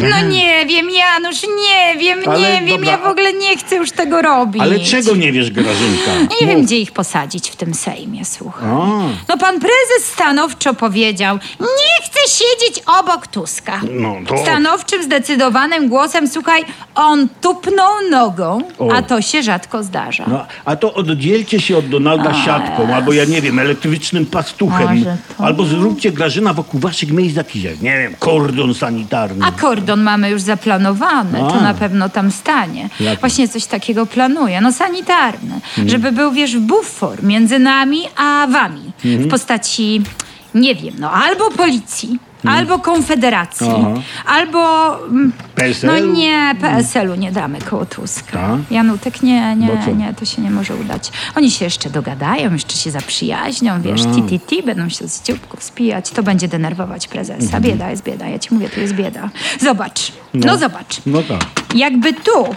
No nie wiem, Janusz, nie wiem, Ale nie wiem, dobra, ja w ogóle nie chcę już tego robić. Ale czego nie wiesz, Grażynka? Nie wiem, gdzie ich posadzić w tym Sejmie, słuchaj. A. No pan prezes stanowczo powiedział, nie chcę siedzieć obok Tuska. No to- Stanowczym, zdecydowanym głosem, słuchaj, on tupnął nogą, O. a to się rzadko zdarza. No, a to oddzielcie się od Donalda siatką, albo ja nie wiem, elektrycznym pastuchem. Może to. Albo zróbcie, Grażyna, wokół waszych miejsc jakiś, jak, nie wiem, kordon sanitarny. A kordon mamy już zaplanowany, A. to na pewno tam stanie. Jak? Właśnie coś takiego planuję, no sanitarny. Mhm. Żeby był, wiesz, bufor między nami a wami. Mhm. W postaci, nie wiem, no albo policji, albo konfederacji. Aha. albo... mm, PSL-u? No nie, PSL-u nie damy koło Tuska. Tak? Janutek, nie, nie, nie, to się nie może udać. Oni się jeszcze dogadają, jeszcze się zaprzyjaźnią, wiesz, ti, ti, ti, będą się z dzióbków spijać. To będzie denerwować prezesa. Mhm. Bieda jest bieda, ja ci mówię, to jest bieda. Zobacz, no, zobacz. No tak. Jakby tu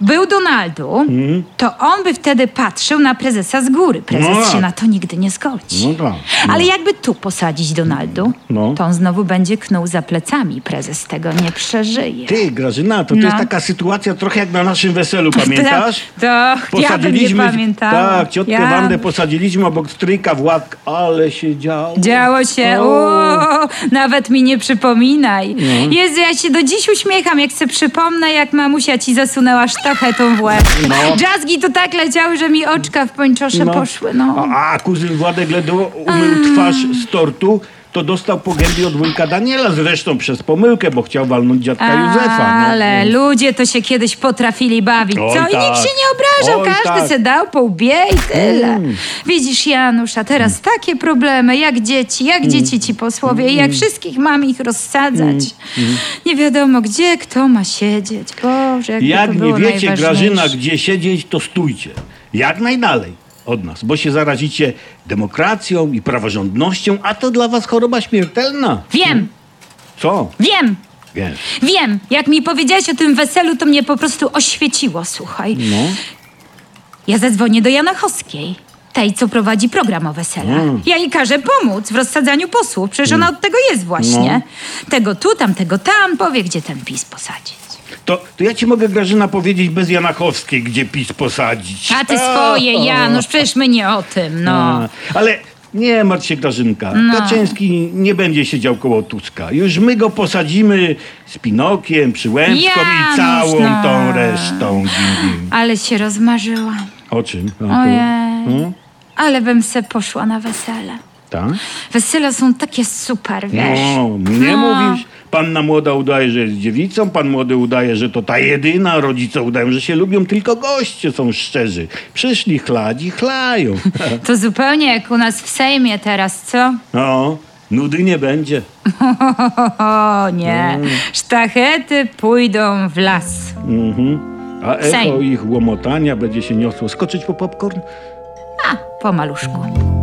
był Donaldu, Mhm. to on by wtedy patrzył na prezesa z góry. Prezes No. się na to nigdy nie zgodzi. No tak. Ale jakby tu posadzić Donaldu, No. to on znowu będzie knuł za plecami. Prezes tego nie przeżyje. Ty, Grażyna, to, to No. jest taka sytuacja trochę jak na naszym weselu, pamiętasz? Tak, ja bym nie pamiętała. Tak, ciotkę Ja- Wandę posadziliśmy obok stryjka w ławkę, ale się działo. Działo się, O. nawet mi nie przypominaj. No. Jezu, ja się do dziś uśmiecham, jak se przypomnę, jak mamusia ci zasunęła sztachetą w łeb. No. Drzazgi tu tak leciały, że mi oczka w pończosze poszły, no. A, a kuzyn Władek ledwo umył twarz z tortu, to dostał po gębie od wujka Daniela, zresztą przez pomyłkę, bo chciał walnąć dziadka Józefa. No. Ale ludzie to się kiedyś potrafili bawić, Oj, co? I tak. nikt się nie obrażał, Oj, każdy tak. se dał po łbie i tyle. Mm. Widzisz, Janusz, a teraz takie problemy, jak dzieci, jak Mm. dzieci ci posłowie, i jak wszystkich mamy ich rozsadzać. Mm. Nie wiadomo, gdzie kto ma siedzieć. Boże, Jak to nie wiecie, Grażyna, gdzie siedzieć, to stójcie. Jak najdalej od nas, bo się zarazicie demokracją i praworządnością, a to dla was choroba śmiertelna. Wiem, Co? wiem. Wiesz. Wiem, jak mi powiedziałeś o tym weselu, to mnie po prostu oświeciło, słuchaj. No. Ja zadzwonię do Janachowskiej, tej, co prowadzi program o weselach. Mm. Ja jej każę pomóc w rozsadzaniu posłów, przecież ona od tego jest właśnie. Tego tu, tam, tego tam, powie, gdzie ten PiS posadzić. To, to ja ci mogę, Grażyna, powiedzieć bez Janachowskiej, gdzie PiS posadzić. A ty swoje, Janusz, przecież my nie o tym, no. A, Ale nie martw się, Grażynka. Kaczyński nie będzie siedział koło Tuska. Już my go posadzimy z Pinokiem, Przyłębską Janusz, i całą no. tą resztą. Ale się rozmarzyłam. O czym? To- Ojej. Hmm? Ale bym se poszła na wesele. Tak? Wesele są takie super, wiesz. No, mnie No. mówisz. Panna młoda udaje, że jest dziewicą, pan młody udaje, że to ta jedyna, rodzice udają, że się lubią, tylko goście są szczerzy. Przyszli chladzi, chlają. To zupełnie jak u nas w Sejmie teraz, co? No, nudy nie będzie. O nie, Mm. sztachety pójdą w las. Mhm. A echo Sejm. ich łomotania będzie się niosło. Skoczyć po popcorn? A, po maluszku.